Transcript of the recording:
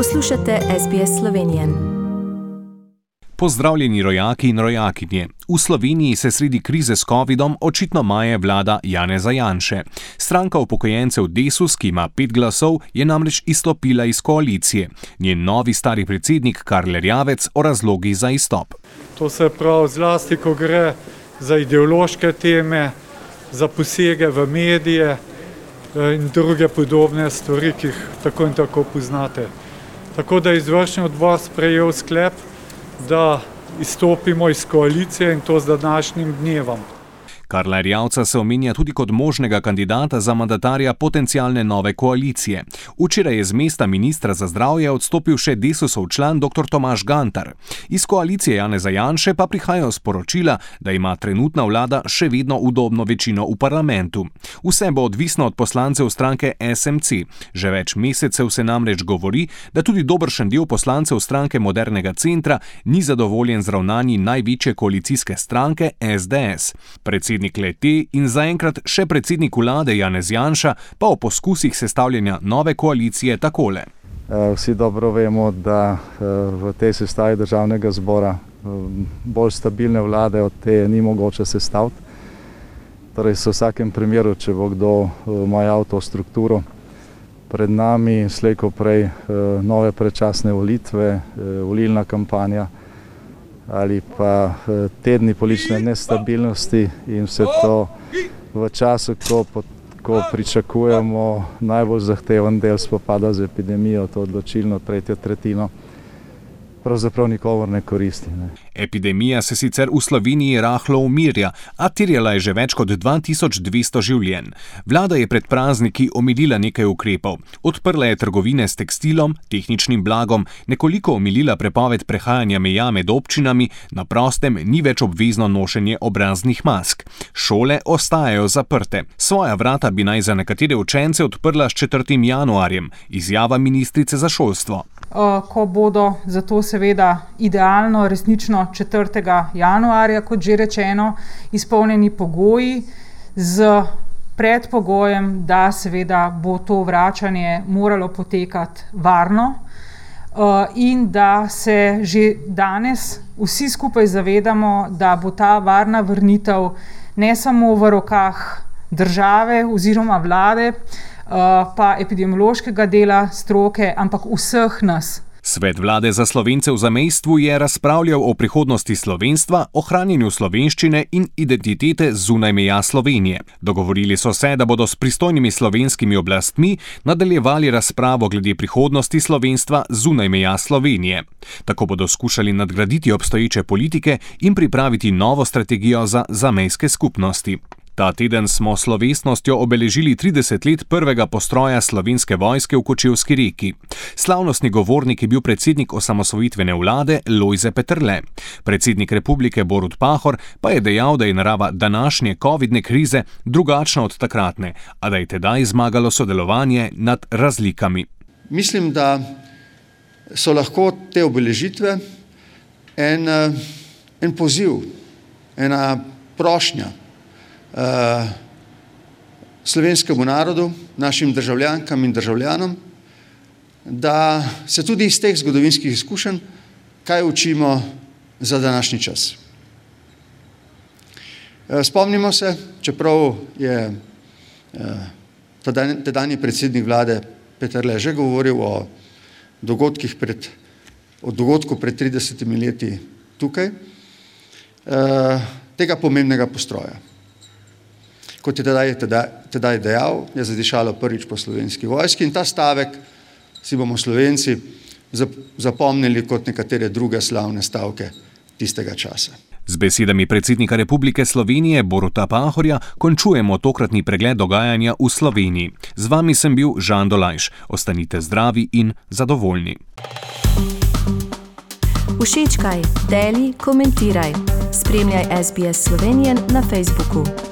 Poslušate SBS Slovenijo. Pozdravljeni rojaki in rojakinje. V Sloveniji se sredi krize s COVID-om očitno maje vlada Janeza Janše. Stranka upokojencev Desus, ki ima pet glasov, je namreč izstopila iz koalicije. Njen novi stari predsednik Karl Rjavec o razlogih za izstop. To se pravi zlasti, ko gre za ideološke teme, za posege v medije eh, in druge podobne stvari, ki jih tako in tako poznate. Tako da je izvršni odbor sprejel sklep, da izstopimo iz koalicije in to z današnjim dnevom. Karla Rjavca se omenja tudi kot možnega kandidata za mandatarja potencijalne nove koalicije. Včeraj je z mesta ministra za zdravje odstopil še Desusov član dr. Tomaš Gantar. Iz koalicije Janeza Janše pa prihajajo sporočila, da ima trenutna vlada še vedno udobno večino v parlamentu. Vse bo odvisno od poslancev stranke SMC. Že več mesecev se namreč govori, da tudi dobršen del poslancev stranke Modernega centra ni zadovoljen z ravnanji največje koalicijske stranke SDS. Predsednik predsednik leti in zaenkrat še predsednik vlade Janez Janša pa o poskusih sestavljanja nove koalicije takole. Eh, vsi dobro vemo, da eh, v tej sestavi državnega zbora eh, bolj stabilne vlade od te ni mogoče sestaviti. Torej, v vsakem primeru, če bo kdo majal to strukturo, pred nami slejko prej nove predčasne volitve, volilna kampanja ali pa eh, tedni politične nestabilnosti in vse to v času, ko, ko pričakujemo najbolj zahteven del spopada z epidemijo, to odločilno tretjo tretjino pravzaprav nikomor ne koristi. Ne. Epidemija se sicer v Sloveniji rahlo umirja, a terjala je že več kot 2200 življenj. Vlada je pred prazniki omilila nekaj ukrepov. Odprla je trgovine s tekstilom, tehničnim blagom, nekoliko omilila prepoved prehajanja meja med občinami, na prostem ni več obvezno nošenje obraznih mask. Šole ostajajo zaprte. Svoja vrata bi naj za nekatere učence odprla s 4. januarjem, izjava ministrice za šolstvo. Eh, ko bodo za to seveda idealno, resnično 4. januarja, kot že rečeno, izpolnjeni pogoji z predpogojem, da seveda bo to vračanje moralo potekati varno. Uh, in da se že danes vsi skupaj zavedamo, da bo ta varna vrnitev ne samo v rokah države oziroma vlade, Eh, pa epidemiološkega dela stroke, ampak vseh nas. Svet vlade za slovence v zamestvu je razpravljal o prihodnosti slovenstva, ohranjanju slovenščine in identitete zunaj meja Slovenije. Dogovorili so se, da bodo s pristojnimi slovenskimi oblastmi nadaljevali razpravo glede prihodnosti slovenstva zunaj meja Slovenije. Tako bodo skušali nadgraditi obstoječe politike in pripraviti novo strategijo za zamejske skupnosti. Ta teden smo slovesnostjo obeležili 30 let prvega postroja slovenske vojske v Kočevski reki. Slavnostni govornik je bil predsednik osamosvojitvene vlade Lojze Petrle. Predsednik republike Borut Pahor pa je dejal, da je narava današnje COVID-ne krize drugačna od takratne, a da je tedaj zmagalo sodelovanje nad razlikami. Mislim, da so lahko te obeležitve en, en poziv, ena prošnja. Eh, slovenskemu narodu, našim državljankam in državljanom, da se tudi iz teh zgodovinskih izkušenj kaj učimo za današnji čas. Eh, spomnimo se, čeprav je eh, tedajni predsednik vlade Peter Le že govoril o dogodkih pred, o dogodku pred 30 leti tukaj, tega pomembnega postroja kot je tedaj, tedaj, tedaj dejal, je zadišalo prvič po slovenski vojski in ta stavek si bomo slovenci zapomnili kot nekatere druge slavne stavke tistega časa. Z besedami predsednika Republike Slovenije Boruta Pahorja končujemo tokratni pregled dogajanja v Sloveniji. Z vami sem bil Žan Dolajš. Ostanite zdravi in zadovoljni. Všečkaj, deli, komentiraj. Spremljaj SBS Slovenijo na Facebooku.